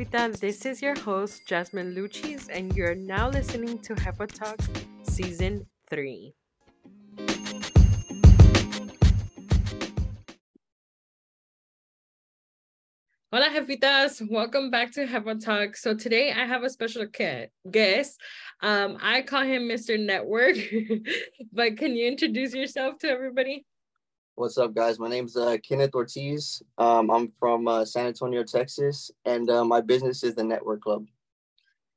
This is your host, Jasmine Luchis, and you're now listening to Jefa Talk Season 3. Hola, Jefitas. Welcome back to Jefa Talk. So today I have a special guest. Um, I call him Mr. Network, but can you introduce yourself to everybody? What's up, guys? My name's uh, Kenneth Ortiz. Um, I'm from uh, San Antonio, Texas, and uh, my business is the Network Club.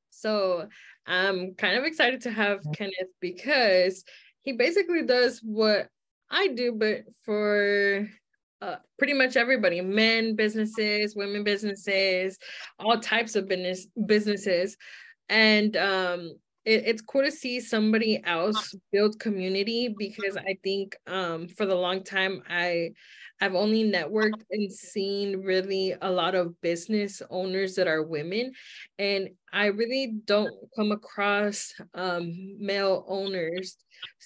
So I'm kind of excited to have Kenneth because he basically does what I do, but for uh, pretty much everybody men businesses women businesses all types of business businesses and um it, it's cool to see somebody else build community because i think um for the long time i I've only networked and seen really a lot of business owners that are women. And I really don't come across um, male owners.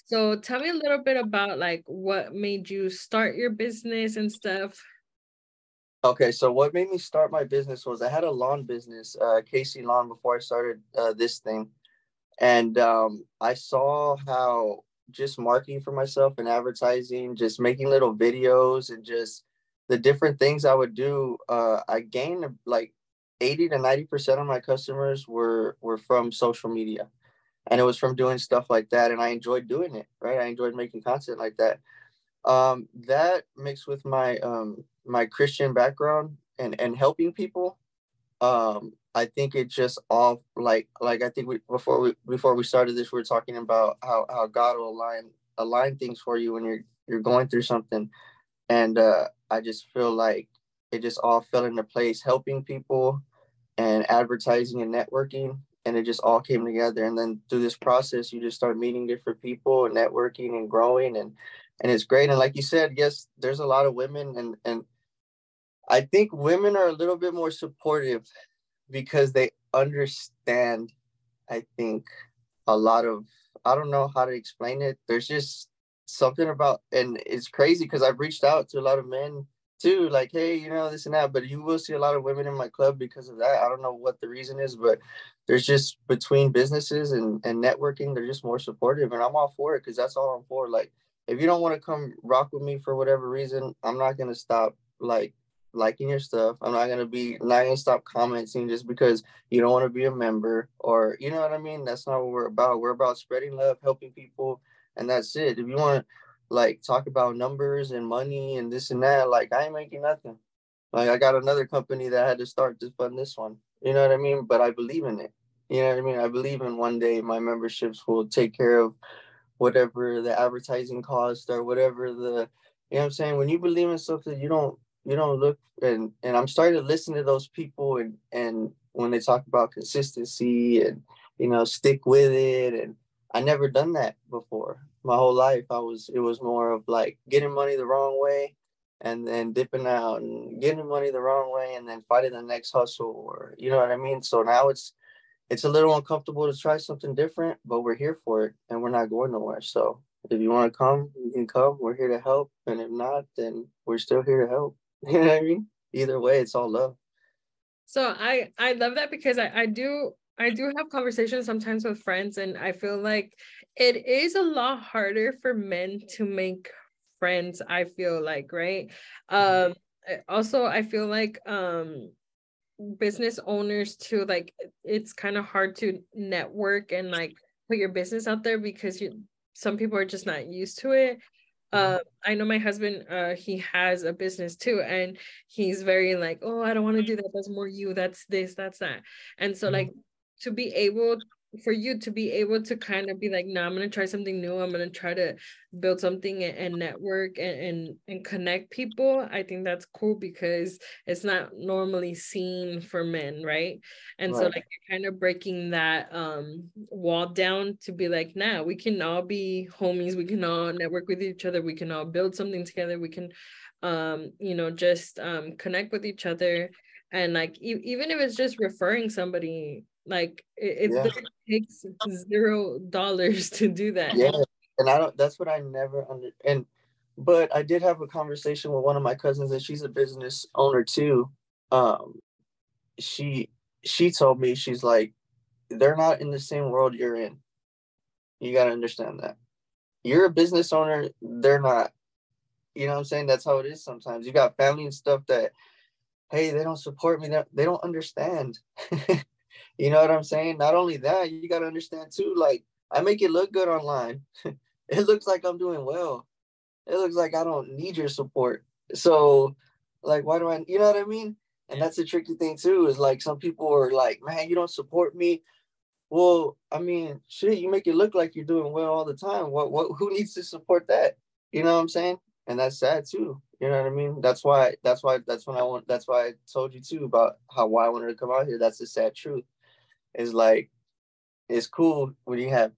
So tell me a little bit about like what made you start your business and stuff. Okay, so what made me start my business was I had a lawn business, uh, Casey Lawn, before I started uh, this thing, and um, I saw how just marketing for myself and advertising, just making little videos and just the different things I would do, uh, I gained like 80 to 90% of my customers were were from social media. And it was from doing stuff like that. And I enjoyed doing it, right? I enjoyed making content like that. Um, that mixed with my um my Christian background and and helping people, um, I think it just all like like I think we before we before we started this, we are talking about how how God will align align things for you when you're you're going through something, and uh, I just feel like it just all fell into place, helping people, and advertising and networking, and it just all came together. And then through this process, you just start meeting different people and networking and growing, and and it's great. And like you said, yes, there's a lot of women, and and I think women are a little bit more supportive because they understand, I think, a lot of, I don't know how to explain it. There's just something about, and it's crazy because I've reached out to a lot of men too, like, hey, you know, this and that, but you will see a lot of women in my club because of that. I don't know what the reason is, but there's just between businesses and, and networking, they're just more supportive. And I'm all for it because that's all I'm for. Like, if you don't want to come rock with me for whatever reason, I'm not going to stop like liking your stuff. I'm not gonna be not gonna stop commenting just because you don't want to be a member or you know what I mean. That's not what we're about. We're about spreading love, helping people, and that's it. If you want to like talk about numbers and money and this and that, like I ain't making nothing. Like I got another company that had to start to fund this one. You know what I mean? But I believe in it. You know what I mean? I believe in one day my memberships will take care of whatever the advertising cost or whatever the you know what I'm saying? When you believe in something, you don't you don't look and and I'm starting to listen to those people and and when they talk about consistency and you know stick with it and I never done that before. My whole life I was it was more of like getting money the wrong way and then dipping out and getting money the wrong way and then fighting the next hustle or you know what I mean? So now it's it's a little uncomfortable to try something different but we're here for it and we're not going nowhere. So if you want to come you can come. We're here to help and if not then we're still here to help You know what I mean? Either way, it's all love. So I I love that because I I do I do have conversations sometimes with friends and I feel like it is a lot harder for men to make friends I feel like right mm-hmm. um also I feel like um business owners too like it's kind of hard to network and like put your business out there because you some people are just not used to it. Uh, I know my husband, uh, he has a business too, and he's very like, oh, I don't want to do that. That's more you. That's this. That's that. And so, mm-hmm. like, to be able for you to be able to kind of be like, no, I'm gonna try something new. I'm gonna try to build something and, and network and, and and connect people. I think that's cool because it's not normally seen for men, right? And right. so like you're kind of breaking that um wall down to be like, nah, we can all be homies, we can all network with each other, we can all build something together, we can um, you know, just um connect with each other and like e- even if it's just referring somebody like it, it yeah. takes zero dollars to do that. Yeah, and I don't. That's what I never under. And but I did have a conversation with one of my cousins, and she's a business owner too. Um, she she told me she's like they're not in the same world you're in you got to understand that you're a business owner they're not you know what i'm saying that's how it is sometimes you got family and stuff that hey they don't support me they don't understand you know what i'm saying not only that you got to understand too like i make it look good online it looks like i'm doing well it looks like i don't need your support so like why do i you know what i mean and that's the tricky thing too, is like some people are like, man, you don't support me. Well, I mean, shit, you make it look like you're doing well all the time. What what who needs to support that? You know what I'm saying? And that's sad too. You know what I mean? That's why that's why that's when I want that's why I told you too about how why I wanted to come out here. That's the sad truth. Is like it's cool when you have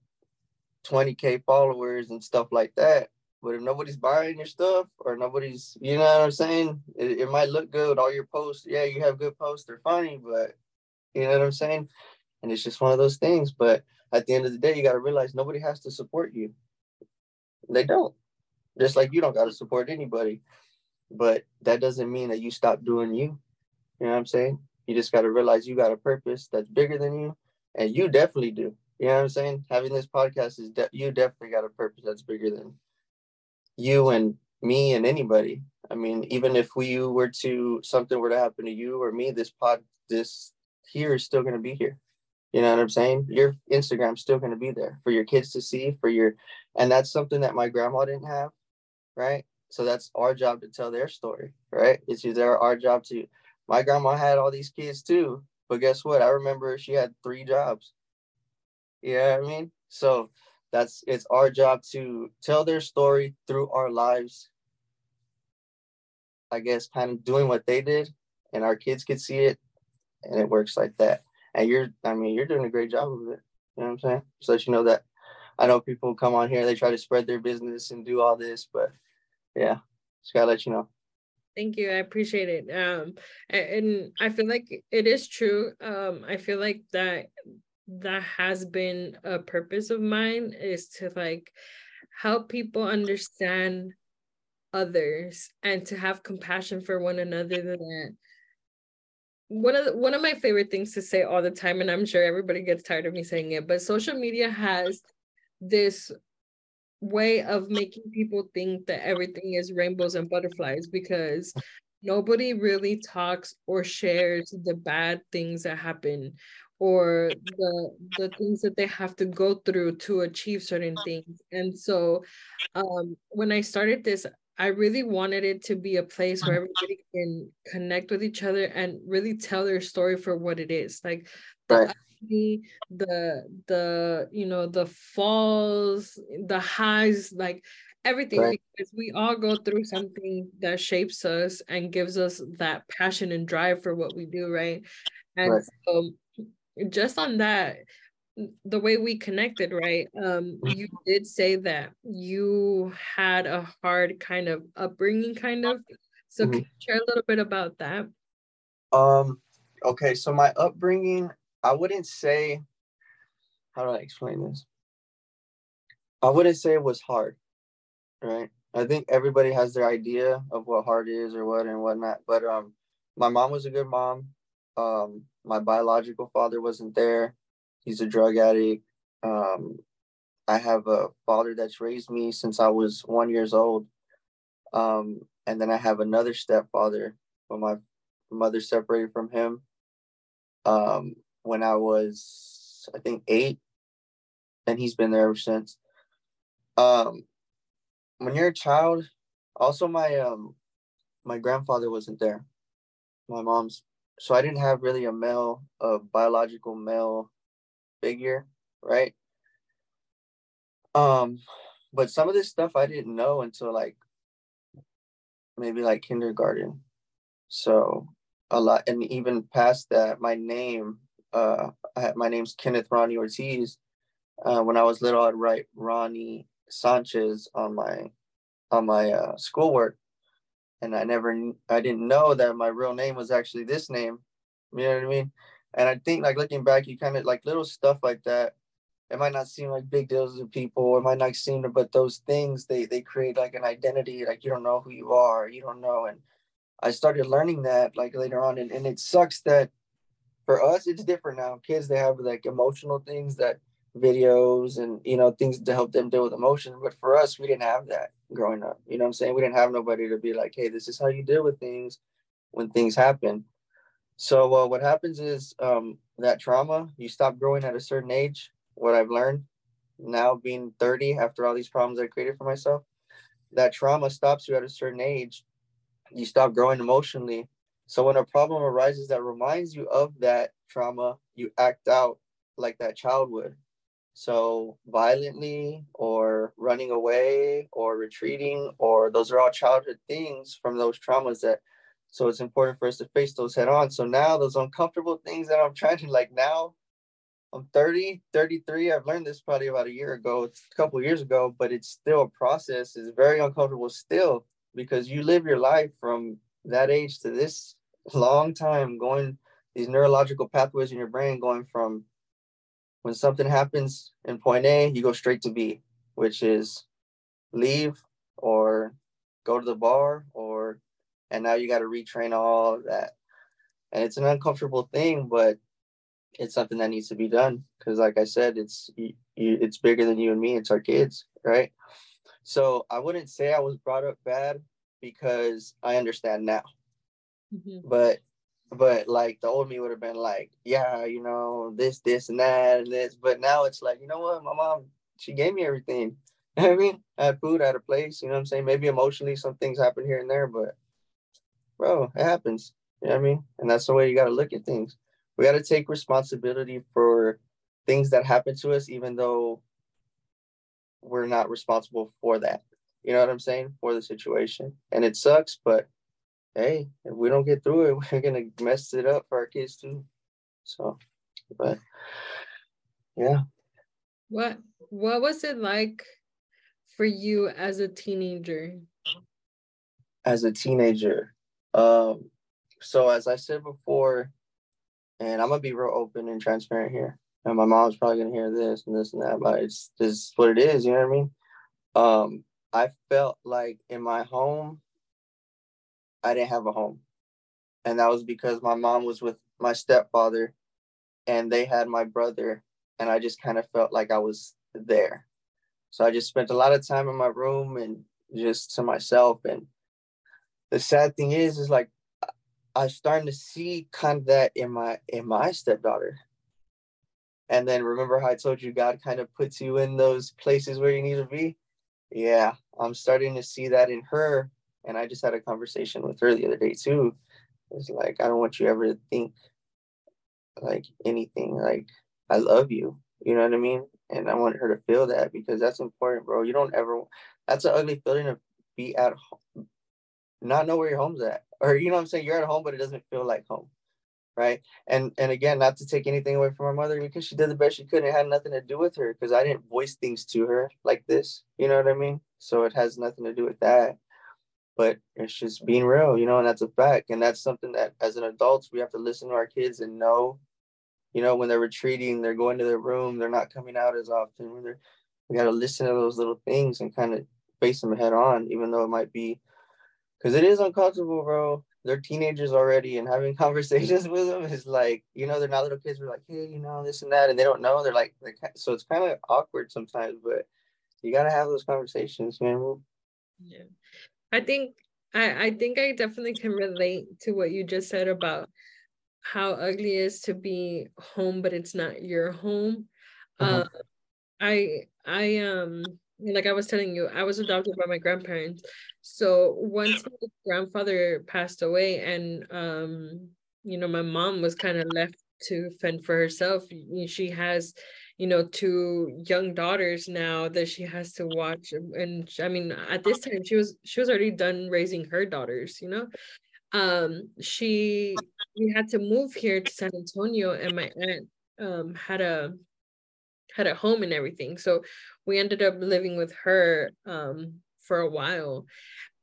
20k followers and stuff like that but if nobody's buying your stuff or nobody's, you know what I'm saying? It, it might look good. All your posts, yeah, you have good posts. They're funny, but you know what I'm saying? And it's just one of those things. But at the end of the day, you got to realize nobody has to support you. They don't. Just like you don't got to support anybody. But that doesn't mean that you stop doing you. You know what I'm saying? You just got to realize you got a purpose that's bigger than you. And you definitely do. You know what I'm saying? Having this podcast is de- you definitely got a purpose that's bigger than you and me and anybody. I mean, even if we were to something were to happen to you or me, this pod, this here is still going to be here. You know what I'm saying? Your Instagram's still going to be there for your kids to see, for your, and that's something that my grandma didn't have, right? So that's our job to tell their story, right? It's either our job to. My grandma had all these kids too, but guess what? I remember she had three jobs. You know what I mean? So that's it's our job to tell their story through our lives i guess kind of doing what they did and our kids could see it and it works like that and you're i mean you're doing a great job of it you know what i'm saying just let you know that i know people come on here they try to spread their business and do all this but yeah just gotta let you know thank you i appreciate it um and i feel like it is true um i feel like that that has been a purpose of mine is to like help people understand others and to have compassion for one another that one of the, one of my favorite things to say all the time and i'm sure everybody gets tired of me saying it but social media has this way of making people think that everything is rainbows and butterflies because nobody really talks or shares the bad things that happen or the the things that they have to go through to achieve certain things. And so um, when i started this i really wanted it to be a place where everybody can connect with each other and really tell their story for what it is. Like the the the, the you know the falls the highs like everything right. because we all go through something that shapes us and gives us that passion and drive for what we do right and right. so just on that the way we connected right um you did say that you had a hard kind of upbringing kind of so mm-hmm. can you share a little bit about that um okay so my upbringing i wouldn't say how do i explain this i wouldn't say it was hard right i think everybody has their idea of what hard is or what and whatnot but um my mom was a good mom um my biological father wasn't there. He's a drug addict. Um, I have a father that's raised me since I was one years old. Um, and then I have another stepfather when my mother separated from him um, when I was, I think, eight. And he's been there ever since. Um, when you're a child, also my um, my grandfather wasn't there. My mom's so I didn't have really a male, a biological male figure, right? Um, but some of this stuff I didn't know until like maybe like kindergarten. So a lot, and even past that, my name, uh, I my name's Kenneth Ronnie Ortiz. Uh, when I was little, I'd write Ronnie Sanchez on my on my uh, schoolwork and I never, I didn't know that my real name was actually this name. You know what I mean? And I think like looking back, you kind of like little stuff like that. It might not seem like big deals to people. It might not seem to, but those things they they create like an identity. Like you don't know who you are. You don't know. And I started learning that like later on, and, and it sucks that for us it's different now. Kids they have like emotional things that videos and you know things to help them deal with emotion. But for us, we didn't have that growing up. You know what I'm saying? We didn't have nobody to be like, hey, this is how you deal with things when things happen. So uh, what happens is um, that trauma, you stop growing at a certain age. What I've learned now, being 30, after all these problems I created for myself, that trauma stops you at a certain age. You stop growing emotionally. So when a problem arises that reminds you of that trauma, you act out like that child would. So violently or running away or retreating, or those are all childhood things from those traumas that so it's important for us to face those head on. So now those uncomfortable things that I'm trying to like now, I'm 30, 33. I've learned this probably about a year ago, a couple years ago, but it's still a process. It's very uncomfortable still because you live your life from that age to this long time going these neurological pathways in your brain going from when something happens in point A, you go straight to B, which is leave or go to the bar or and now you got to retrain all of that. And it's an uncomfortable thing but it's something that needs to be done because like i said it's you, it's bigger than you and me it's our kids right? So i wouldn't say i was brought up bad because i understand now mm-hmm. but but like the old me would have been like yeah you know this this and that and this but now it's like you know what my mom she gave me everything I mean, I had food, I had a place, you know what I'm saying? Maybe emotionally some things happen here and there, but bro, it happens. You know what I mean? And that's the way you got to look at things. We got to take responsibility for things that happen to us, even though we're not responsible for that. You know what I'm saying? For the situation. And it sucks, but hey, if we don't get through it, we're going to mess it up for our kids too. So, but yeah. What what was it like for you as a teenager? As a teenager, um, so as I said before, and I'm gonna be real open and transparent here. And my mom's probably gonna hear this and this and that, but it's this is what it is, you know what I mean? Um, I felt like in my home, I didn't have a home. And that was because my mom was with my stepfather and they had my brother, and I just kind of felt like I was there. So I just spent a lot of time in my room and just to myself and the sad thing is, is like I'm starting to see kind of that in my in my stepdaughter. And then remember how I told you God kind of puts you in those places where you need to be? Yeah, I'm starting to see that in her. And I just had a conversation with her the other day too. It's like I don't want you ever to think like anything like I love you. You know what I mean? And I want her to feel that because that's important, bro. You don't ever that's an ugly feeling to be at home not know where your home's at or you know what i'm saying you're at home but it doesn't feel like home right and and again not to take anything away from my mother because she did the best she could it had nothing to do with her because i didn't voice things to her like this you know what i mean so it has nothing to do with that but it's just being real you know and that's a fact and that's something that as an adults we have to listen to our kids and know you know when they're retreating they're going to their room they're not coming out as often when they're we got to listen to those little things and kind of face them head on even though it might be because it is uncomfortable, bro. They're teenagers already, and having conversations with them is like, you know, they're not little kids. We're like, hey, you know, this and that, and they don't know. They're like, they're, so it's kind of awkward sometimes, but you gotta have those conversations, man. Yeah, I think I I think I definitely can relate to what you just said about how ugly it is to be home, but it's not your home. Uh-huh. Uh, I I um like I was telling you, I was adopted by my grandparents. So once my grandfather passed away, and um, you know, my mom was kind of left to fend for herself. She has, you know, two young daughters now that she has to watch. And I mean, at this time, she was she was already done raising her daughters. You know, um, she we had to move here to San Antonio, and my aunt um had a had a home and everything. So we ended up living with her um, for a while.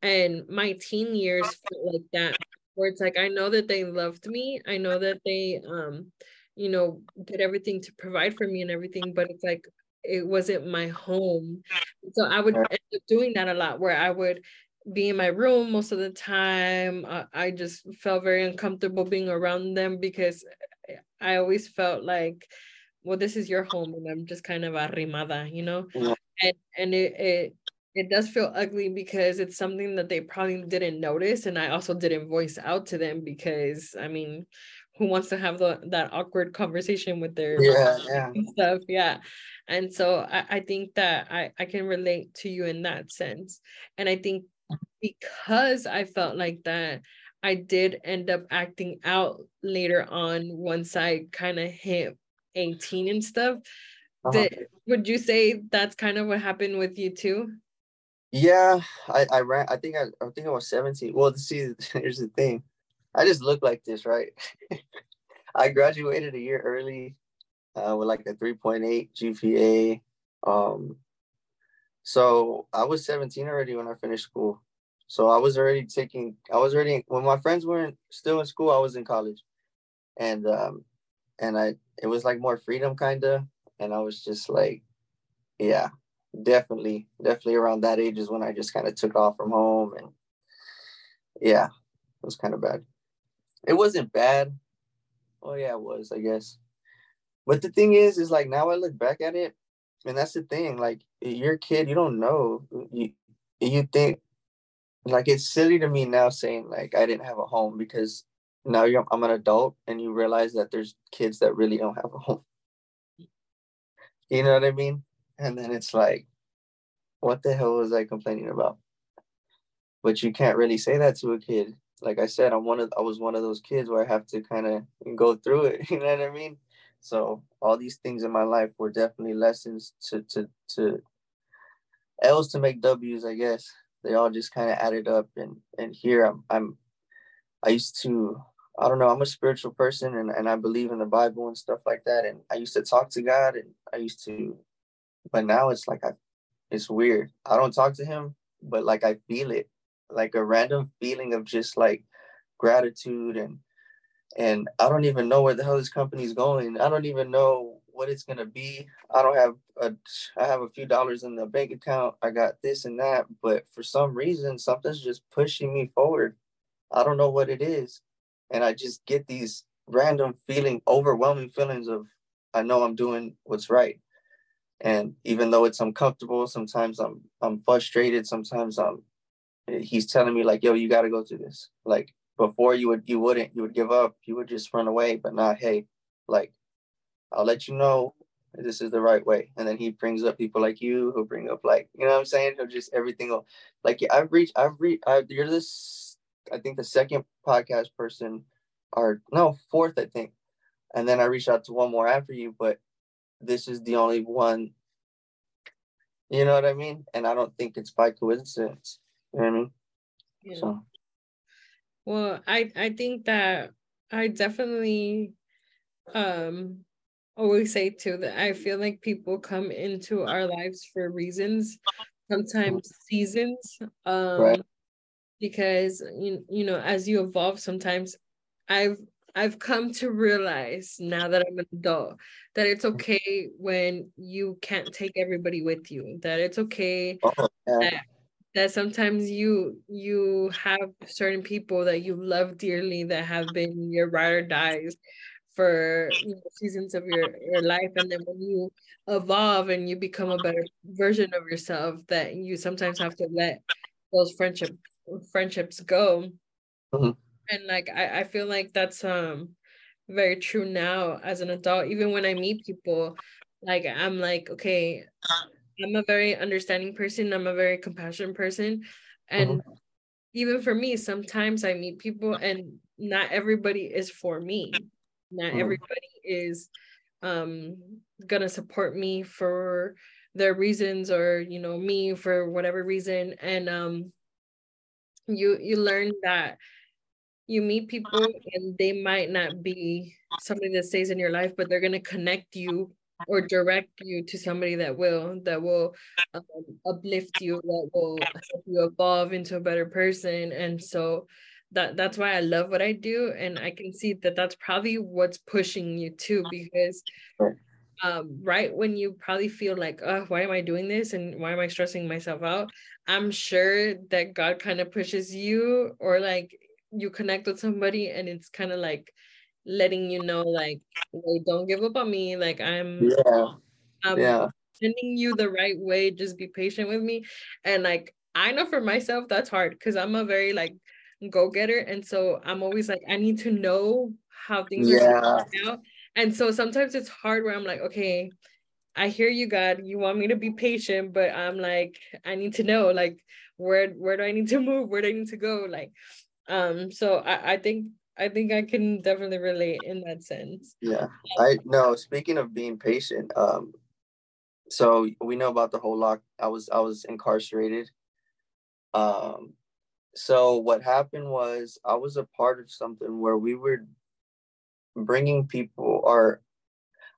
And my teen years felt like that, where it's like I know that they loved me. I know that they um, you know, did everything to provide for me and everything, but it's like it wasn't my home. So I would end up doing that a lot where I would be in my room most of the time. Uh, I just felt very uncomfortable being around them because I always felt like, well, this is your home and I'm just kind of arrimada, you know? Yeah. And and it, it it does feel ugly because it's something that they probably didn't notice and I also didn't voice out to them because I mean who wants to have the that awkward conversation with their yeah, yeah. stuff yeah. And so I, I think that I, I can relate to you in that sense. And i think because i felt like that i did end up acting out later on once i kind of hit 18 and stuff. Uh-huh. did, would you say that's kind of what happened with you too? Yeah i i ran i think i, I think i was 17 well see here's the thing I just look like this, right? I graduated a year early uh, with like a 3.8 GPA. Um, so I was 17 already when I finished school. So I was already taking, I was already, when my friends weren't still in school, I was in college. And, um, and I, it was like more freedom kind of. And I was just like, yeah, definitely, definitely around that age is when I just kind of took off from home. And yeah, it was kind of bad. It wasn't bad. Oh yeah, it was, I guess. But the thing is, is like now I look back at it, and that's the thing. Like you're a kid, you don't know. You you think like it's silly to me now saying like I didn't have a home because now you're I'm an adult and you realize that there's kids that really don't have a home. You know what I mean? And then it's like, what the hell was I complaining about? But you can't really say that to a kid like I said, I'm one of I was one of those kids where I have to kind of go through it. You know what I mean? So all these things in my life were definitely lessons to to to L's to make W's, I guess. They all just kind of added up and and here I'm I'm I used to I don't know, I'm a spiritual person and, and I believe in the Bible and stuff like that. And I used to talk to God and I used to but now it's like I it's weird. I don't talk to him, but like I feel it like a random feeling of just like gratitude and and I don't even know where the hell this company is going. I don't even know what it's gonna be. I don't have a I have a few dollars in the bank account. I got this and that, but for some reason something's just pushing me forward. I don't know what it is. And I just get these random feeling, overwhelming feelings of I know I'm doing what's right. And even though it's uncomfortable, sometimes I'm I'm frustrated, sometimes I'm he's telling me like, yo, you got to go through this. Like before you would, you wouldn't, you would give up, you would just run away, but not, hey, like, I'll let you know this is the right way. And then he brings up people like you who bring up like, you know what I'm saying? He'll just everything. Will, like I've reached, I've reached, you're this, I think the second podcast person or no, fourth, I think. And then I reached out to one more after you, but this is the only one, you know what I mean? And I don't think it's by coincidence. You know what I mean? Yeah. So. Well, I I think that I definitely um always say too that I feel like people come into our lives for reasons, sometimes seasons. Um right. because you, you know, as you evolve, sometimes I've I've come to realize now that I'm an adult that it's okay when you can't take everybody with you. That it's okay oh, yeah. that that sometimes you you have certain people that you love dearly that have been your ride or dies for you know, seasons of your, your life. And then when you evolve and you become a better version of yourself that you sometimes have to let those friendship friendships go. Mm-hmm. and like I, I feel like that's um very true now as an adult. Even when i meet people like i'm like okay I'm a very understanding person. I'm a very compassionate person. And uh-huh. even for me, sometimes I meet people and not everybody is for me. Not uh-huh. everybody is um gonna support me for their reasons or you know me for whatever reason and um you you learn that you meet people and they might not be somebody that stays in your life but they're going to connect you or direct you to somebody that will that will um, uplift you that will help you evolve into a better person. And so that that's why I love what I do. And I can see that that's probably what's pushing you too because um, right when you probably feel like oh why am I doing this? And why am I stressing myself out? I'm sure that God kind of pushes you or like you connect with somebody and it's kind of like letting you know like wait don't give up on me. Like i'm yeah. I'm yeah. sending you the right way. Just be patient with me. And like i know for myself that's hard because i'm a very like go-getter. And so i'm always like i need to know how things yeah. are out. And so sometimes it's hard where i'm like okay i hear you god. You want me to be patient but i'm like i need to know like where where do i need to move? Where do i need to go? Like um so i i think I think I can definitely relate in that sense. Yeah. I know speaking of being patient, um so we know about the whole lock I was I was incarcerated. Um so what happened was I was a part of something where we were bringing people or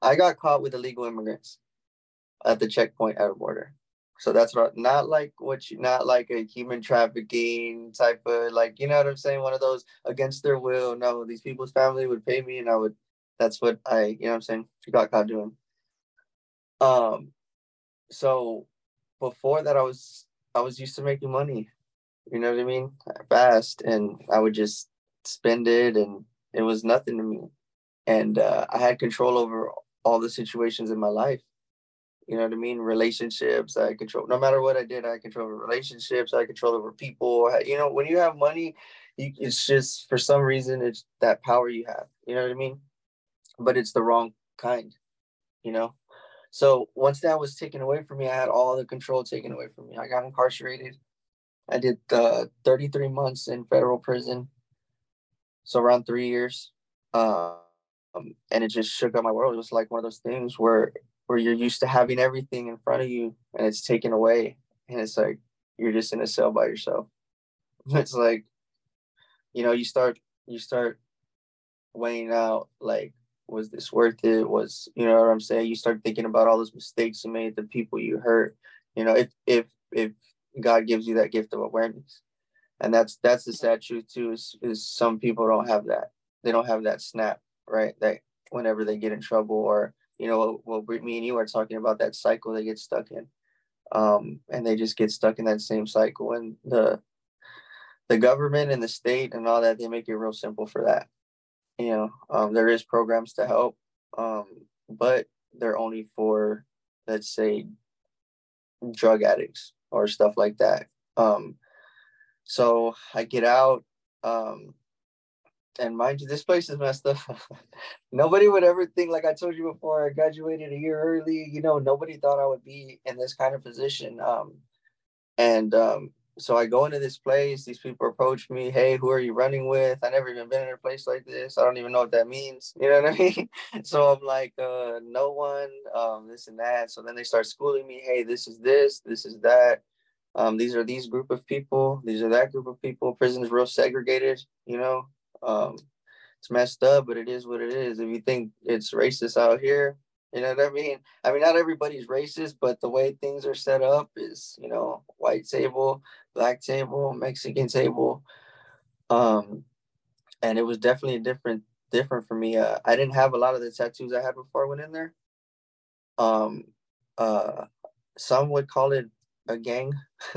I got caught with illegal immigrants at the checkpoint at a border. So that's what, not like what you, not like a human trafficking type of like, you know what I'm saying? One of those against their will. No, these people's family would pay me and I would, that's what I, you know what I'm saying? Got caught doing. Um, so before that, I was, I was used to making money, you know what I mean? Fast. And I would just spend it and it was nothing to me. And uh, I had control over all the situations in my life you know what I mean? Relationships, I control. No matter what I did, I control relationships. I control over people. You know, when you have money, you, it's just for some reason it's that power you have. You know what I mean? But it's the wrong kind. You know. So once that was taken away from me, I had all the control taken away from me. I got incarcerated. I did uh, 33 months in federal prison, so around three years. Um, and it just shook up my world. It was like one of those things where where you're used to having everything in front of you and it's taken away and it's like you're just in a cell by yourself. It's like you know you start you start weighing out like was this worth it? Was you know what i'm saying? You start thinking about all those mistakes you made the people you hurt you know if if if god gives you that gift of awareness. And that's that's the sad truth too is, is some people don't have that. They don't have that snap right? That whenever they get in trouble or you know what, what me and you are talking about that cycle they get stuck in. Um, and they just get stuck in that same cycle. And the the government and the state and all that they make it real simple for that. You know um, there is programs to help um, but they're only for let's say drug addicts or stuff like that. Um, so i get out um, and mind you, this place is messed up. nobody would ever think, like I told you before, I graduated a year early. You know, nobody thought I would be in this kind of position. Um, and um, so I go into this place. These people approach me. Hey, who are you running with? I never even been in a place like this. I don't even know what that means. You know what I mean? so I'm like, uh, no one. Um, this and that. So then they start schooling me. Hey, this is this. This is that. Um, these are these group of people. These are that group of people. Prison is real segregated. You know, um, it's messed up, but it is what it is. If you think it's racist out here, you know what I mean? I mean, not everybody's racist, but the way things are set up is, you know, white table, black table, Mexican table. Um, and it was definitely different, different for me. Uh, I didn't have a lot of the tattoos I had before I went in there. Um, uh, some would call it a gang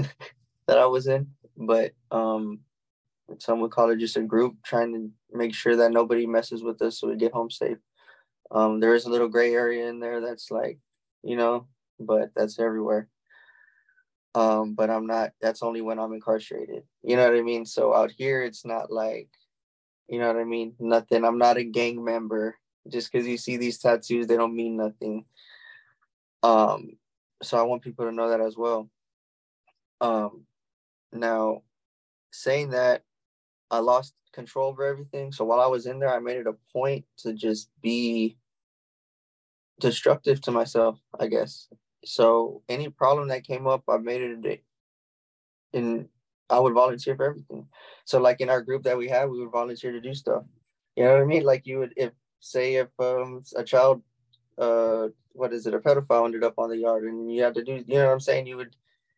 that I was in, but um, some would call it just a group trying to make sure that nobody messes with us so we get home safe. Um, there is a little gray area in there that's like, you know, but that's everywhere. Um, but I'm not, that's only when I'm incarcerated. You know what I mean? So out here, it's not like, you know what I mean? Nothing. I'm not a gang member. Just because you see these tattoos, they don't mean nothing. Um, so I want people to know that as well. Um, now, saying that I lost control over everything. So while I was in there, I made it a point to just be destructive to myself, I guess. So any problem that came up, I made it a day. And I would volunteer for everything. So like in our group that we had, we would volunteer to do stuff. You know what I mean? Like you would if say if um a child uh what is it, a pedophile ended up on the yard and you had to do you know what I'm saying? You would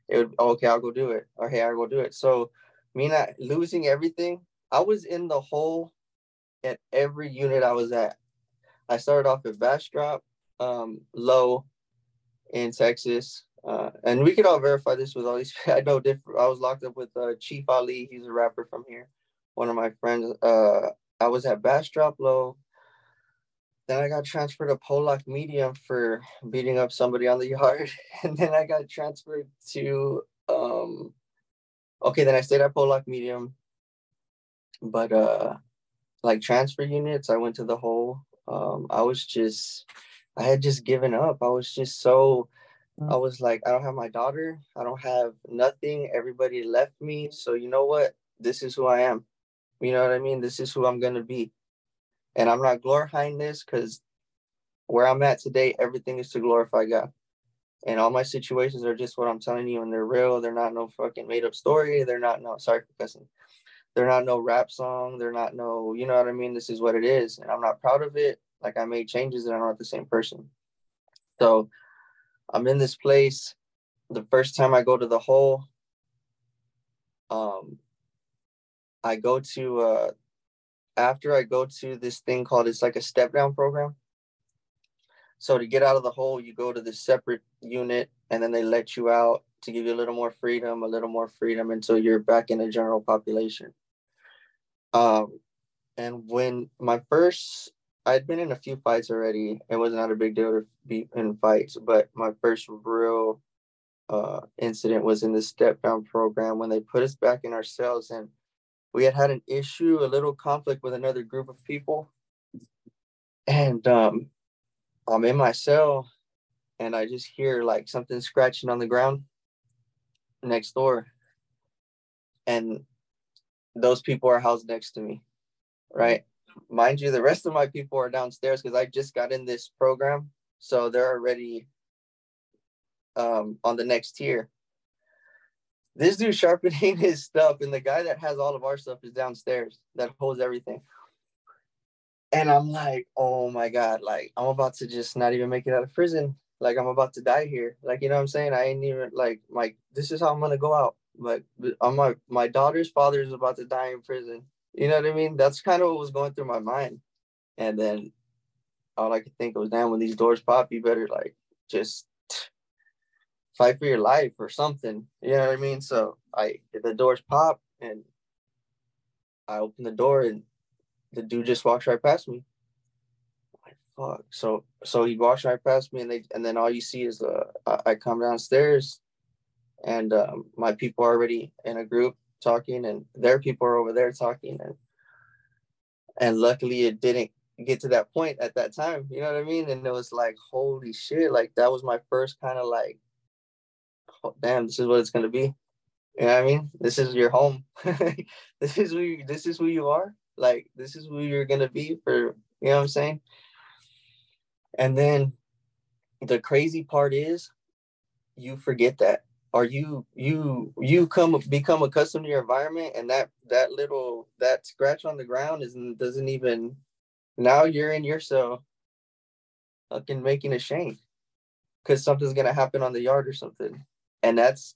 it would okay, I'll go do it. Or hey, I'll go do it. So me not losing everything, I was in the hole at every unit I was at. I started off at Bastrop, um, low in Texas. Uh, and we could all verify this with all these. I know different. I was locked up with uh, Chief Ali. He's a rapper from here. One of my friends. Uh, I was at Bastrop Low. then I got transferred to Pollock Medium for beating up somebody on the yard. And then I got transferred to um okay, then I stayed at Pollock Medium. But uh like transfer units, I went to the hole um I was just I had just given up. I was just so mm. I was like, I don't have my daughter, I don't have nothing. Everybody left me. So you know what? This is who I am. You know what I mean? This is who I'm gonna be. And I'm not glorifying this because where I'm at today, everything is to glorify God. And all my situations are just what I'm telling you, and they're real. They're not no fucking made up story. They're not no sorry for cussing. They're not no rap song. They're not no, you know what I mean? This is what it is. And I'm not proud of it. Like I made changes and I'm not the same person. So I'm in this place. The first time I go to the hole, um, I go to uh after I go to this thing called it's like a step down program. So to get out of the hole, you go to this separate unit and then they let you out to give you a little more freedom, a little more freedom until you're back in the general population. Um, and when my first, I'd been in a few fights already. It was not a big deal to be in fights, but my first real uh, incident was in the step down program when they put us back in our cells and we had had an issue, a little conflict with another group of people. And um, I'm in my cell and I just hear like something scratching on the ground next door. And those people are housed next to me, right? Mind you, the rest of my people are downstairs because I just got in this program. So they're already um, on the next tier this dude sharpening his stuff, and the guy that has all of our stuff is downstairs that holds everything. And I'm like, oh my God, like I'm about to just not even make it out of prison. Like I'm about to die here. Like, you know what I'm saying? I ain't even like my this is how I'm gonna go out. Like I'm my my daughter's father is about to die in prison. You know what I mean? That's kind of what was going through my mind. And then all I could think was, damn, when these doors pop, you better like just fight for your life or something. You know what I mean? So I the doors pop and I open the door and the dude just walks right past me. Like fuck. So so he walks right past me and they and then all you see is uh I, I come downstairs and um, my people are already in a group talking and their people are over there talking and and luckily it didn't get to that point at that time you know what i mean and it was like holy shit like that was my first kind of like oh, damn, this is what it's gonna be. You know what I mean? This is your home. this is who you, this is who you are. Like this is who you're gonna be for you know what I'm saying? And then the crazy part is you forget that or you you you come become accustomed to your environment and that that little that scratch on the ground isn't doesn't even now you're in your cell fucking making a shank because something's gonna happen on the yard or something and that's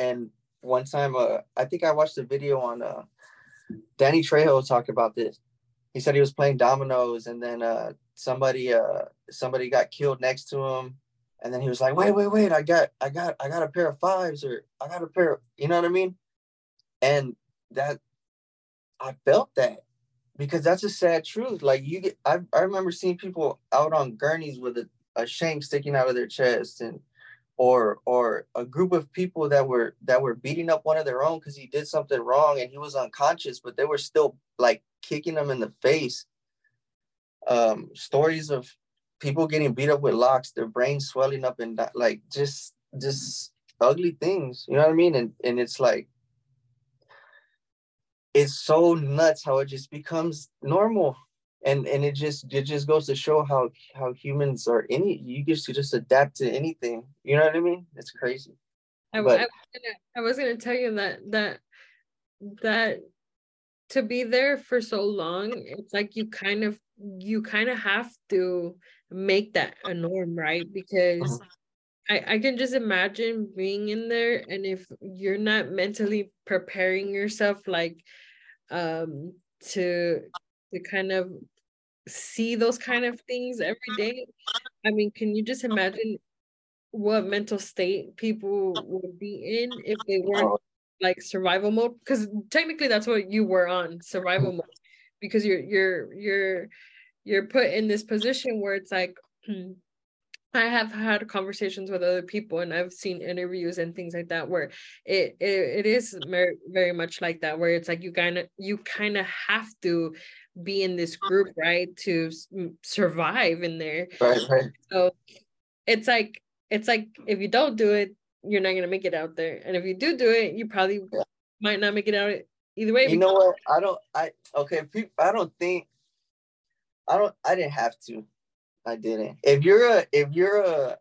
and one time uh I think I watched a video on uh Danny Trejo talked about this. He said he was playing dominoes and then uh somebody uh somebody got killed next to him and then he was like, wait, wait, wait, I got I got I got a pair of fives or I got a pair of you know what I mean? And that I felt that because that's a sad truth. Like you get I, I remember seeing people out on gurneys with a, a shank sticking out of their chest and or or a group of people that were that were beating up one of their own because he did something wrong and he was unconscious but they were still like kicking him in the face. Um stories of people getting beat up with locks their brains swelling up and like just just ugly things you know what i mean? And and it's like it's so nuts how it just becomes normal and and it just it just goes to show how how humans are any you just to just adapt to anything you know what i mean? It's crazy. I, but, I, was gonna, I was gonna tell you that that that to be there for so long it's like you kind of you kind of have to make that a norm right? Because uh-huh. I, I can just imagine being in there and if you're not mentally preparing yourself like um to to kind of see those kind of things every mm-hmm. day? I mean can you just imagine what mental state people would be in if they weren't oh. like survival mode? Because technically that's what you were on survival mode because you're you're you're you're put in this position where it's like hmm, I have had conversations with other people and I've seen interviews and things like that where it it, it is very, very much like that where it's like you kind of you kind of have to be in this group right to survive in there right right so it's like it's like if you don't do it you're not gonna make it out there and if you do do it you probably yeah. might not make it out either way you know what I don't I okay people I don't think I don't I didn't have to I didn't. If you're a, if you're a,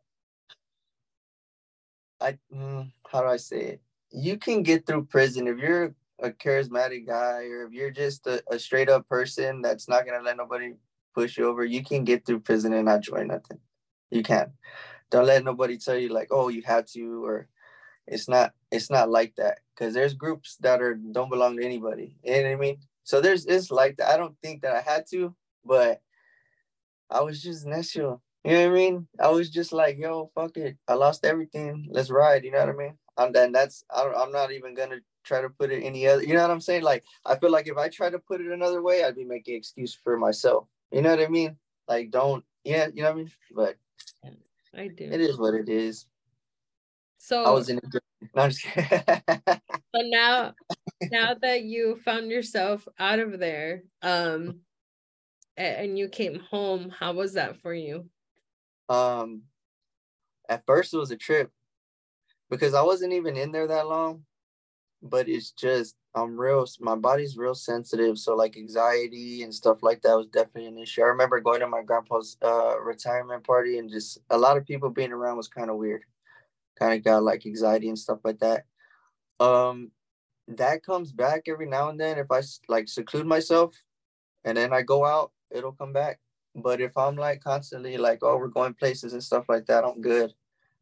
I, mm, how do I say it? You can get through prison if you're a charismatic guy, or if you're just a, a straight up person that's not gonna let nobody push you over. You can get through prison and not join nothing. You can't. Don't let nobody tell you like, oh, you had to, or it's not. It's not like that because there's groups that are don't belong to anybody. You know what I mean? So there's it's like that. I don't think that I had to, but I was just natural. You know what I mean? I was just like, yo, fuck it. I lost everything. Let's ride. You know what I mean? And then that's I I'm not even gonna try to put it any other. You know what I'm saying? Like I feel like if I try to put it another way, I'd be making excuse for myself. You know what I mean? Like don't. Yeah, you know what I mean? But I do. It is what it is. So I was in. A, no, I'm just kidding. so now, now that you found yourself out of there, um, and you came home how was that for you um at first it was a trip because i wasn't even in there that long but it's just i'm real my body's real sensitive so like anxiety and stuff like that was definitely an issue i remember going to my grandpa's uh retirement party and just a lot of people being around was kind of weird kind of got like anxiety and stuff like that um that comes back every now and then if i like seclude myself and then i go out it'll come back. But if I'm like constantly like, oh, we're going places and stuff like that, I'm good.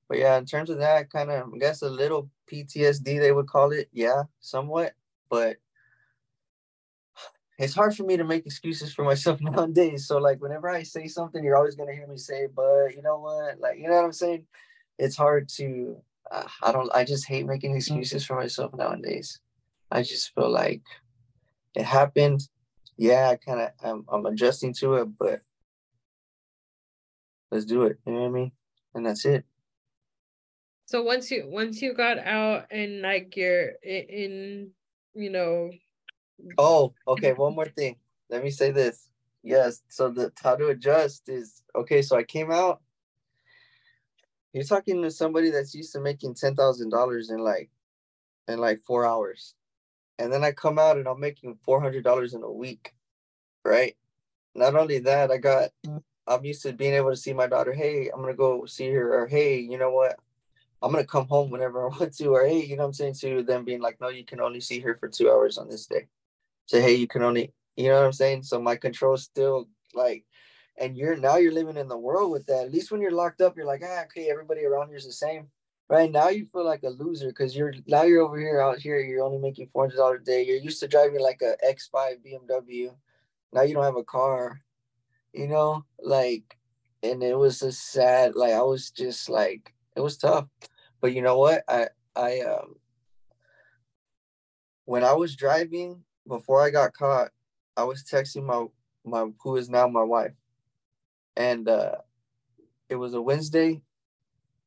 But yeah, in terms of that, kind of, I guess a little PTSD they would call it. Yeah, somewhat. But it's hard for me to make excuses for myself nowadays. So like, whenever I say something, you're always gonna hear me say, "But you know what? Like, you know what I'm saying? It's hard to. Uh, I don't. I just hate making excuses for myself nowadays. I just feel like it happened yeah, I kind of I'm, I'm adjusting to it, but let's do it. You know what I mean? And that's it. So once you once you got out and like you're in, you know. Oh, okay. One more thing. Let me say this. Yes. So the how to adjust is okay. So I came out. You're talking to somebody that's used to making ten thousand dollars in like, in like four hours and then I come out and I'm making four hundred dollars in a week, right? Not only that, I got I'm used to being able to see my daughter. Hey, I'm gonna go see her, or hey, you know what? I'm gonna come home whenever I want to, or hey, you know what I'm saying to them being like, no, you can only see her for two hours on this day. Say, hey, you can only, you know what I'm saying? So my control still like, and you're now you're living in the world with that. At least when you're locked up, you're like, ah, okay, everybody around here is the same right now you feel like a loser because you're now you're over here out here you're only making four hundred dollars a day you're used to driving like a x5 bmw now you don't have a car you know like and it was a sad like i was just like it was tough but you know what i i um when i was driving before i got caught i was texting my my who is now my wife and uh it was a wednesday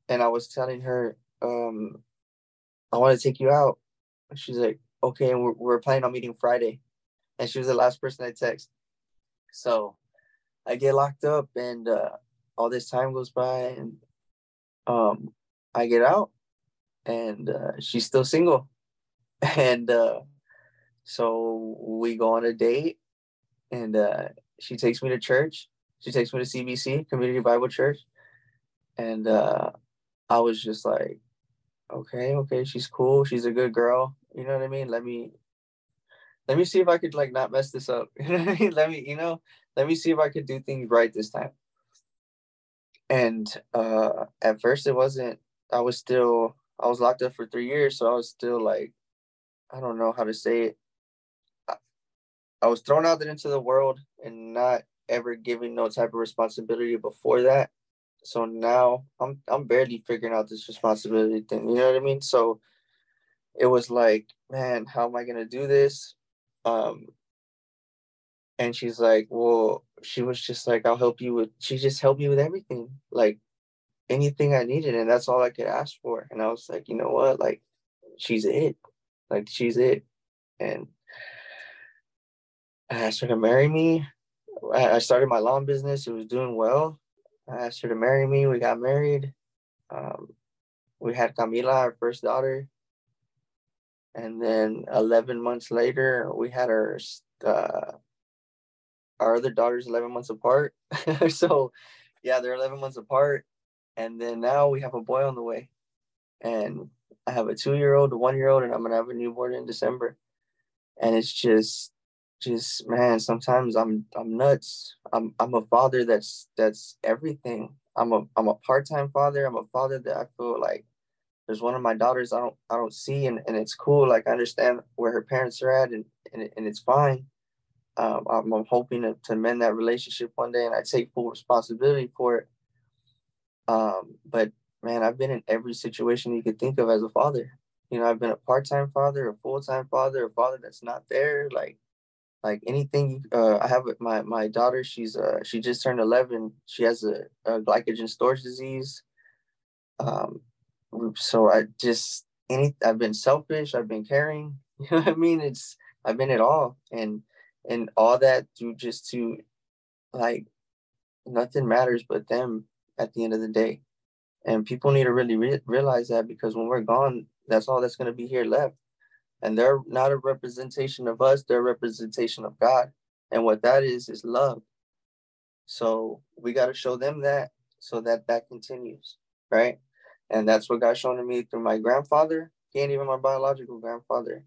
and I was telling her, um, I want to take you out. She's like, okay, and we're, we're planning on meeting Friday. And she was the last person I text. So I get locked up and uh, all this time goes by and um, I get out and uh, she's still single. And uh, so we go on a date and uh, she takes me to church. She takes me to CBC, Community Bible Church. And uh, I was just like, okay, okay, she's cool. She's a good girl. You know what I mean? Let me let me see if I could like not mess this up. Let me, you know, let me see if I could do things right this time. And uh at first it wasn't I was still I was locked up for three years, so I was still like I don't know how to say it. I, I was thrown out into the world and not ever given no type of responsibility before that so now I'm I'm barely figuring out this responsibility thing. You know what I mean? So it was like, man, how am I gonna do this? Um, and she's like, well, she was just like, I'll help you with. She just helped me with everything, like anything I needed, and that's all I could ask for. And I was like, you know what, like she's it, like she's it, and I asked her to marry me. I started my lawn business. It was doing well. I asked her to marry me. We got married. Um, we had Camila, our first daughter. And then 11 months later, we had our uh, our other daughters 11 months apart. so, yeah, they're 11 months apart. And then now we have a boy on the way. And I have a two year old, a one year old, and I'm going to have a newborn in December. And it's just, just man sometimes i'm i'm nuts i'm i'm a father that's that's everything i'm a i'm a part-time father i'm a father that i feel like there's one of my daughters i don't i don't see and, and it's cool like i understand where her parents are at and and, and it's fine um, I'm, I'm hoping to, to mend that relationship one day and i take full responsibility for it. Um but man i've been in every situation you could think of as a father. You know i've been a part-time father a full-time father a father that's not there like like anything uh, i have my my daughter she's uh she just turned 11 she has a, a glycogen storage disease. Um so i just any i've been selfish i've been caring you know what i mean? It's i've been it all. And and all that to just to like nothing matters but them at the end of the day. And people need to really re- realize that because when we're gone that's all that's going to be here left. And they're not a representation of us they're a representation of god. And what that is is love. So we got to show them that so that that continues right? And that's what god's shown to me through my grandfather. He ain't even my biological grandfather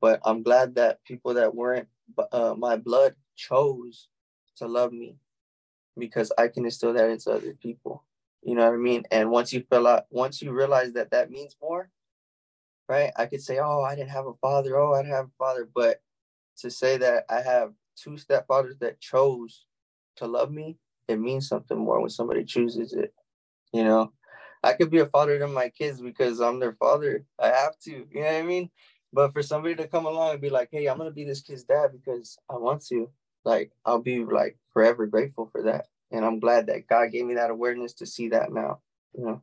but i'm glad that people that weren't uh, my blood chose to love me because i can instill that into other people you know what i mean and once you fill out once you realize that that means more right? I could say, oh, I didn't have a father. Oh, I didn't have a father. But to say that I have two stepfathers that chose to love me, it means something more when somebody chooses it. You know, I could be a father to my kids because I'm their father. I have to, you know what I mean? But for somebody to come along and be like, hey, I'm to be this kid's dad because I want to, like, I'll be like forever grateful for that. And I'm glad that God gave me that awareness to see that now, you know.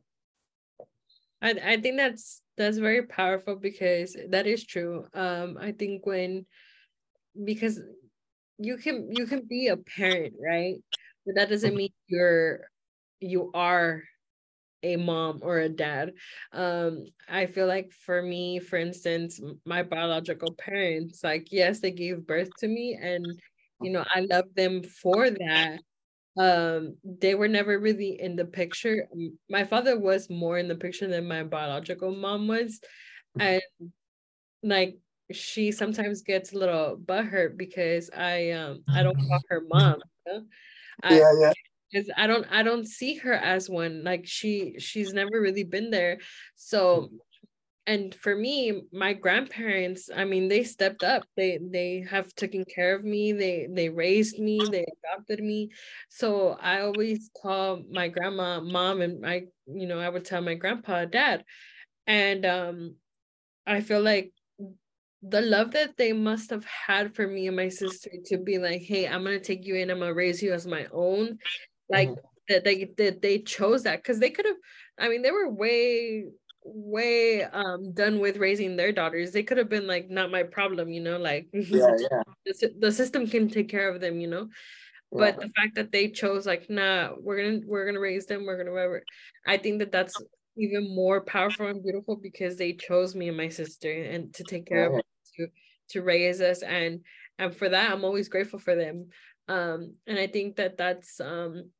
I, I think that's that's very powerful because that is true um i think when because you can you can be a parent right but that doesn't mean you're you are a mom or a dad. Um i feel like for me for instance my biological parents like yes they gave birth to me and you know i love them for that. Um they were never really in the picture. My father was more in the picture than my biological mom was. And like she sometimes gets a little butthurt because i um i don't call her mom. You know? yeah I, yeah because i don't i don't see her as one like she she's never really been there. So and for me my grandparents i mean they stepped up. They they have taken care of me. They they raised me. They adopted me. So i always call my grandma mom and i you know i would tell my grandpa dad and um i feel like the love that they must have had for me and my sister to be like hey i'm gonna take you in. I'm gonna raise you as my own like mm-hmm. that they that they chose that because they could have i mean they were way way um done with raising their daughters they could have been like not my problem you know like yeah, yeah. The, the system can take care of them you know yeah. but the fact that they chose like nah we're gonna we're gonna raise them we're gonna whatever i think that that's even more powerful and beautiful because they chose me and my sister and to take care of us to to raise us and and for that i'm always grateful for them um and i think that that's um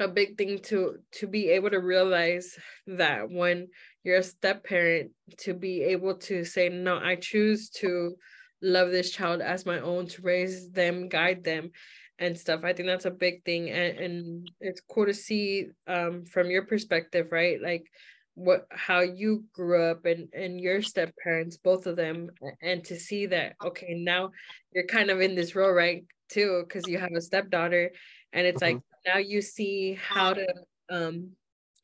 a big thing to to be able to realize that when you're a step parent to be able to say no i choose to love this child as my own to raise them guide them and stuff. I think that's a big thing and, and it's cool to see um from your perspective right? Like what how you grew up and and your step parents both of them and to see that okay now you're kind of in this role right too because you have a stepdaughter and it's mm-hmm. like now you see how to um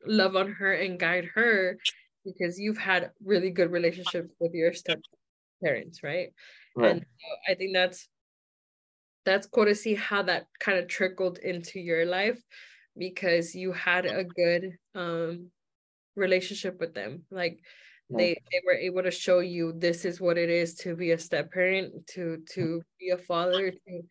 love on her and guide her because you've had really good relationships with your step parents right, right. and so i think that's that's cool to see how that kind of trickled into your life because you had a good um relationship with them like they they were able to show you this is what it is to be a step parent to to be a father to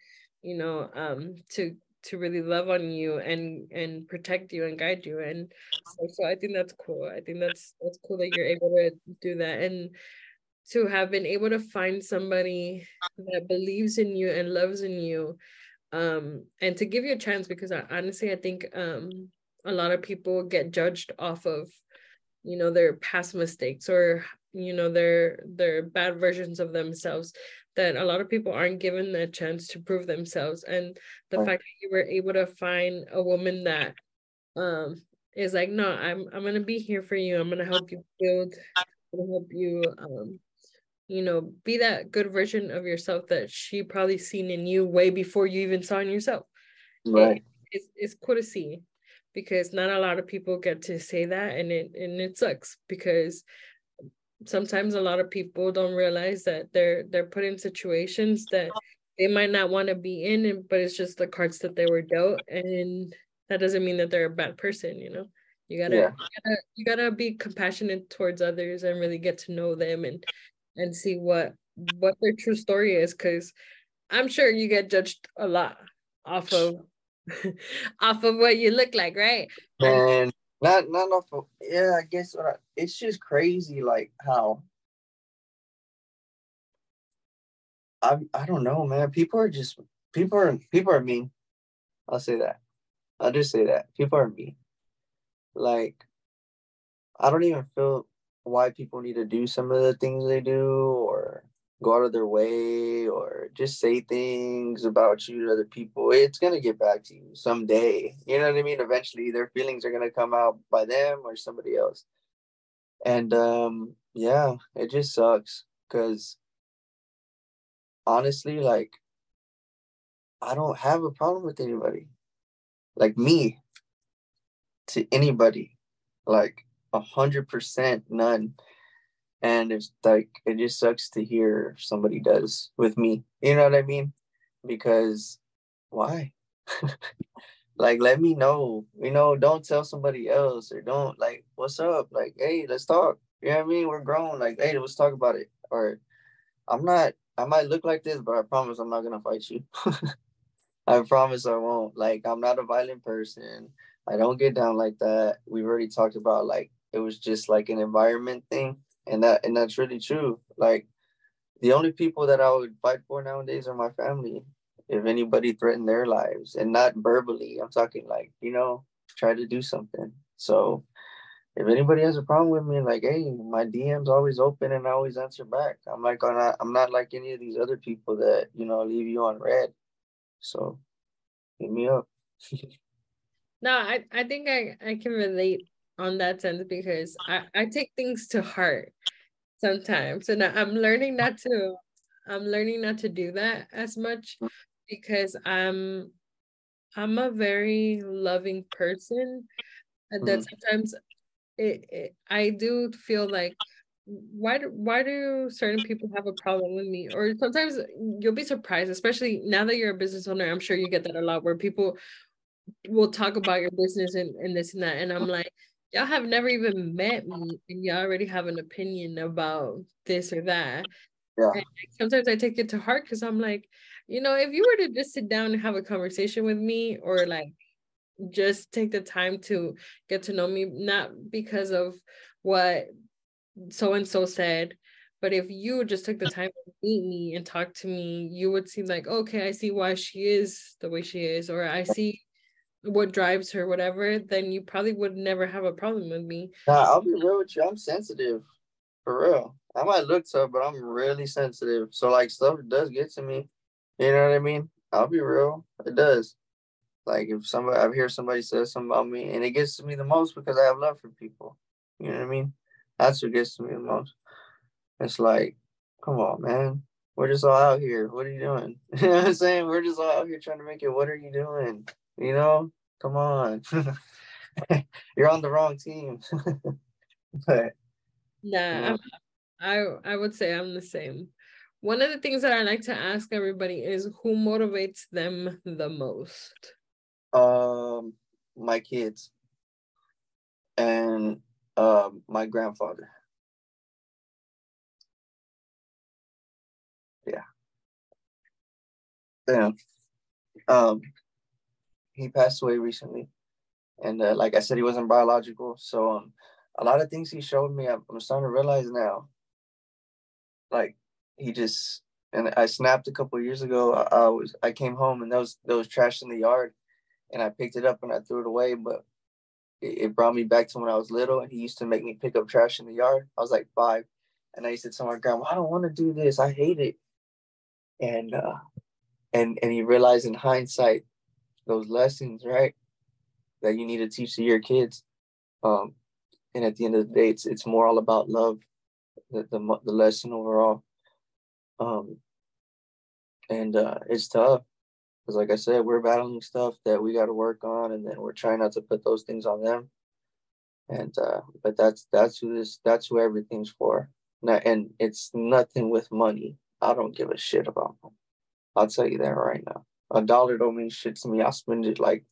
you know um to to really love on you and and protect you and guide you. And so, so i think that's cool. I think that's that's cool that you're able to do that. And to have been able to find somebody that believes in you and loves in you um and to give you a chance because I, honestly i think um a lot of people get judged off of you know their past mistakes or you know their their bad versions of themselves that a lot of people aren't given the chance to prove themselves. And the fact that you were able to find a woman that um is like no i'm i'm gonna be here for you. I'm gonna help you build help you um you know be that good version of yourself that she probably seen in you way before you even saw in yourself. Right. it's, it's cool to see because not a lot of people get to say that and it and it sucks because sometimes a lot of people don't realize that they're they're put in situations that they might not want to be in but it's just the cards that they were dealt and that doesn't mean that they're a bad person you know you gotta, yeah. you gotta you gotta be compassionate towards others and really get to know them and and see what what their true story is because i'm sure you get judged a lot off of off of what you look like right and not not off of yeah i guess what I, it's just crazy like how I I don't know, man. People are just people are people are mean. I'll say that. I'll just say that. People are mean. Like I don't even feel why people need to do some of the things they do or go out of their way or just say things about you to other people. It's gonna get back to you someday. You know what I mean? Eventually their feelings are gonna come out by them or somebody else. And um yeah, it just sucks because honestly, like I don't have a problem with anybody. Like me to anybody. Like a hundred percent none. And it's like it just sucks to hear somebody does with me. You know what I mean? Because why? like let me know. You know, don't tell somebody else or don't like what's up? Like, hey, let's talk. You know what I mean? We're grown. Like, hey, let's talk about it. Or I'm not I might look like this, but I promise I'm not gonna fight you. I promise I won't. Like I'm not a violent person. I don't get down like that. We've already talked about like it was just like an environment thing, and that and that's really true. Like the only people that I would fight for nowadays are my family. If anybody threatened their lives, and not verbally, I'm talking like you know, try to do something. So if anybody has a problem with me, like, hey, my DM's always open and I always answer back. I'm like, I'm not, I'm not like any of these other people that you know leave you on read. So, hit me up. no, I, I think I, I can relate on that sense because I, I take things to heart sometimes, and I'm learning not to, I'm learning not to do that as much because I'm, I'm a very loving person. And that mm-hmm. sometimes it, it I do feel like why do why do certain people have a problem with me? Or sometimes you'll be surprised especially now that you're a business owner i'm sure you get that a lot where people will talk about your business and, and this and that. And i'm like y'all have never even met me and y'all already have an opinion about this or that. Yeah. And sometimes i take it to heart because i'm like you know if you were to just sit down and have a conversation with me or like just take the time to get to know me, not because of what so and so said, but if you just took the time to meet me and talk to me, you would see like, okay, I see why she is the way she is, or I see what drives her, whatever, then you probably would never have a problem with me. Nah, I'll be real with you. I'm sensitive. For real. I might look tough, but I'm really sensitive. So like stuff does get to me. You know what I mean? I'll be real. It does. Like if somebody I hear somebody says something about me and it gets to me the most because I have love for people. You know what I mean? That's what gets to me the most. It's like, come on, man. We're just all out here. What are you doing? you know what I'm saying? We're just all out here trying to make it. What are you doing? You know? Come on. You're on the wrong team. but nah, I I would say I'm the same one of the things that I like to ask everybody is who motivates them the most? Um, my kids and um my grandfather. Yeah. Damn. Um, he passed away recently, and uh, like I said, he wasn't biological. So um, a lot of things he showed me, I'm, I'm starting to realize now. Like he just and I snapped a couple years ago. I, I, was I came home and there was there was trash in the yard, and I picked it up and I threw it away. But it, it brought me back to when I was little, and he used to make me pick up trash in the yard. I was like five, and I used to tell my grandma, "I don't want to do this. I hate it." And uh, and and he realized in hindsight those lessons, right, that you need to teach to your kids. Um, and at the end of the day, it's it's more all about love, the the, the lesson overall. Um, and uh, it's tough because, like I said, we're battling stuff that we got to work on, and then we're trying not to put those things on them. And uh, but that's that's who this that's who everything's for. And it's nothing with money. I don't give a shit about them. I'll tell you that right now. A dollar don't mean shit to me. I'll spend it like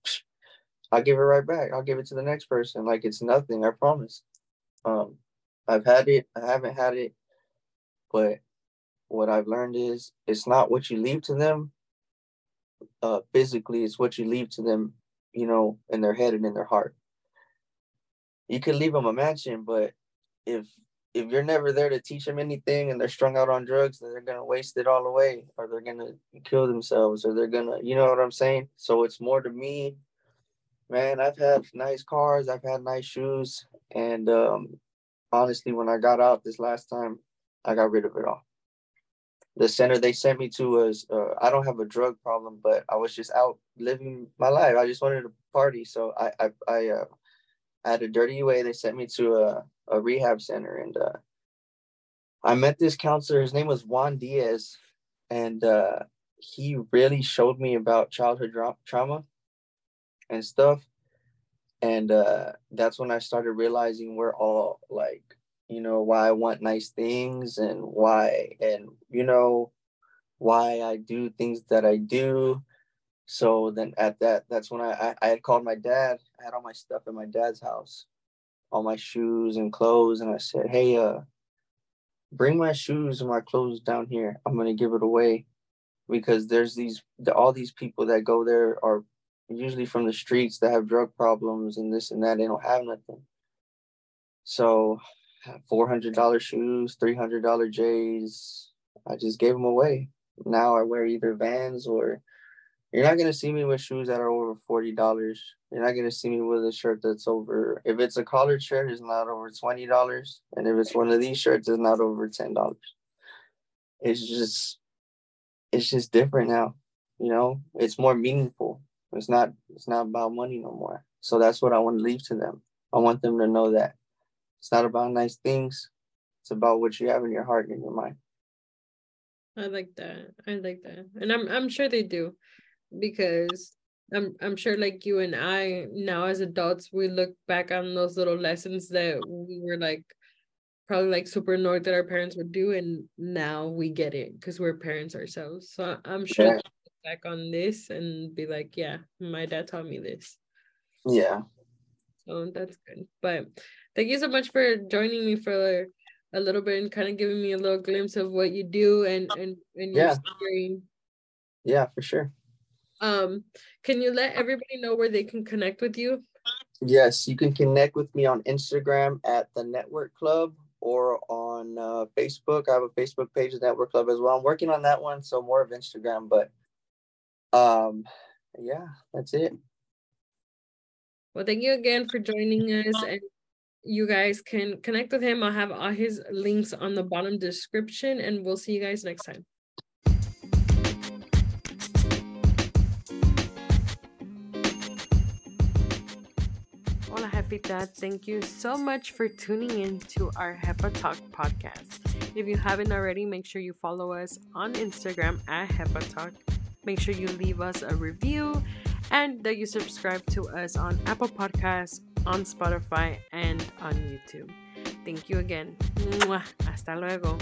I'll give it right back. I'll give it to the next person. Like it's nothing, I promise. Um, I've had it, I haven't had it, but what I've learned is it's not what you leave to them uh, physically, it's what you leave to them, you know, in their head and in their heart. You could leave them a mansion, but if if you're never there to teach them anything and they're strung out on drugs, then they're gonna waste it all away, or they're gonna kill themselves, or they're gonna, you know what I'm saying? So it's more to me, man. I've had nice cars, I've had nice shoes, and um, honestly, when I got out this last time, I got rid of it all the center they sent me to was uh, I don't have a drug problem, but I was just out living my life. I just wanted to party, so I I I, uh, I had a dirty UA. They sent me to a, a rehab center, and uh, I met this counselor. His name was Juan Diaz, and uh, he really showed me about childhood trauma and stuff. And uh, that's when I started realizing we're all like you know why i want nice things and why and you know why i do things that i do so then at that that's when i i, I had called my dad i had all my stuff in my dad's house all my shoes and clothes and i said hey uh bring my shoes and my clothes down here i'm gonna give it away because there's these all these people that go there are usually from the streets that have drug problems and this and that they don't have nothing so four hundred dollar shoes, three hundred dollar J's. I just gave them away. Now I wear either Vans or. You're not gonna see me with shoes that are over forty dollars. You're not gonna see me with a shirt that's over. If it's a collared shirt, it's not over twenty dollars, and if it's one of these shirts, it's not over ten dollars. It's just, it's just different now. You know, it's more meaningful. It's not. It's not about money no more. So that's what I want to leave to them. I want them to know that it's not about nice things. It's about what you have in your heart and in your mind. I like that. I like that. And I'm I'm sure they do because I'm I'm sure like you and I now as adults we look back on those little lessons that we were like probably like super annoyed that our parents would do and now we get it because we're parents ourselves. So I'm sure yeah. back on this and be like, yeah, my dad taught me this. Yeah. So that's good. But thank you so much for joining me for a little bit and kind of giving me a little glimpse of what you do and and, and yeah. your Yeah, for sure. Um, can you let everybody know where they can connect with you? Yes, you can connect with me on Instagram at the Network Club or on uh, Facebook. I have a Facebook page, the Network Club as well. I'm working on that one, so more of Instagram, but um, yeah, that's it. Well, thank you again for joining us and you guys can connect with him. I'll have all his links on the bottom description, and we'll see you guys next time. Hola, Jefita. Thank you so much for tuning in to our HEPA Talk podcast. If you haven't already, make sure you follow us on Instagram at HEPA Talk. Make sure you leave us a review and that you subscribe to us on Apple Podcasts, on Spotify, and on YouTube. Thank you again. Hasta luego.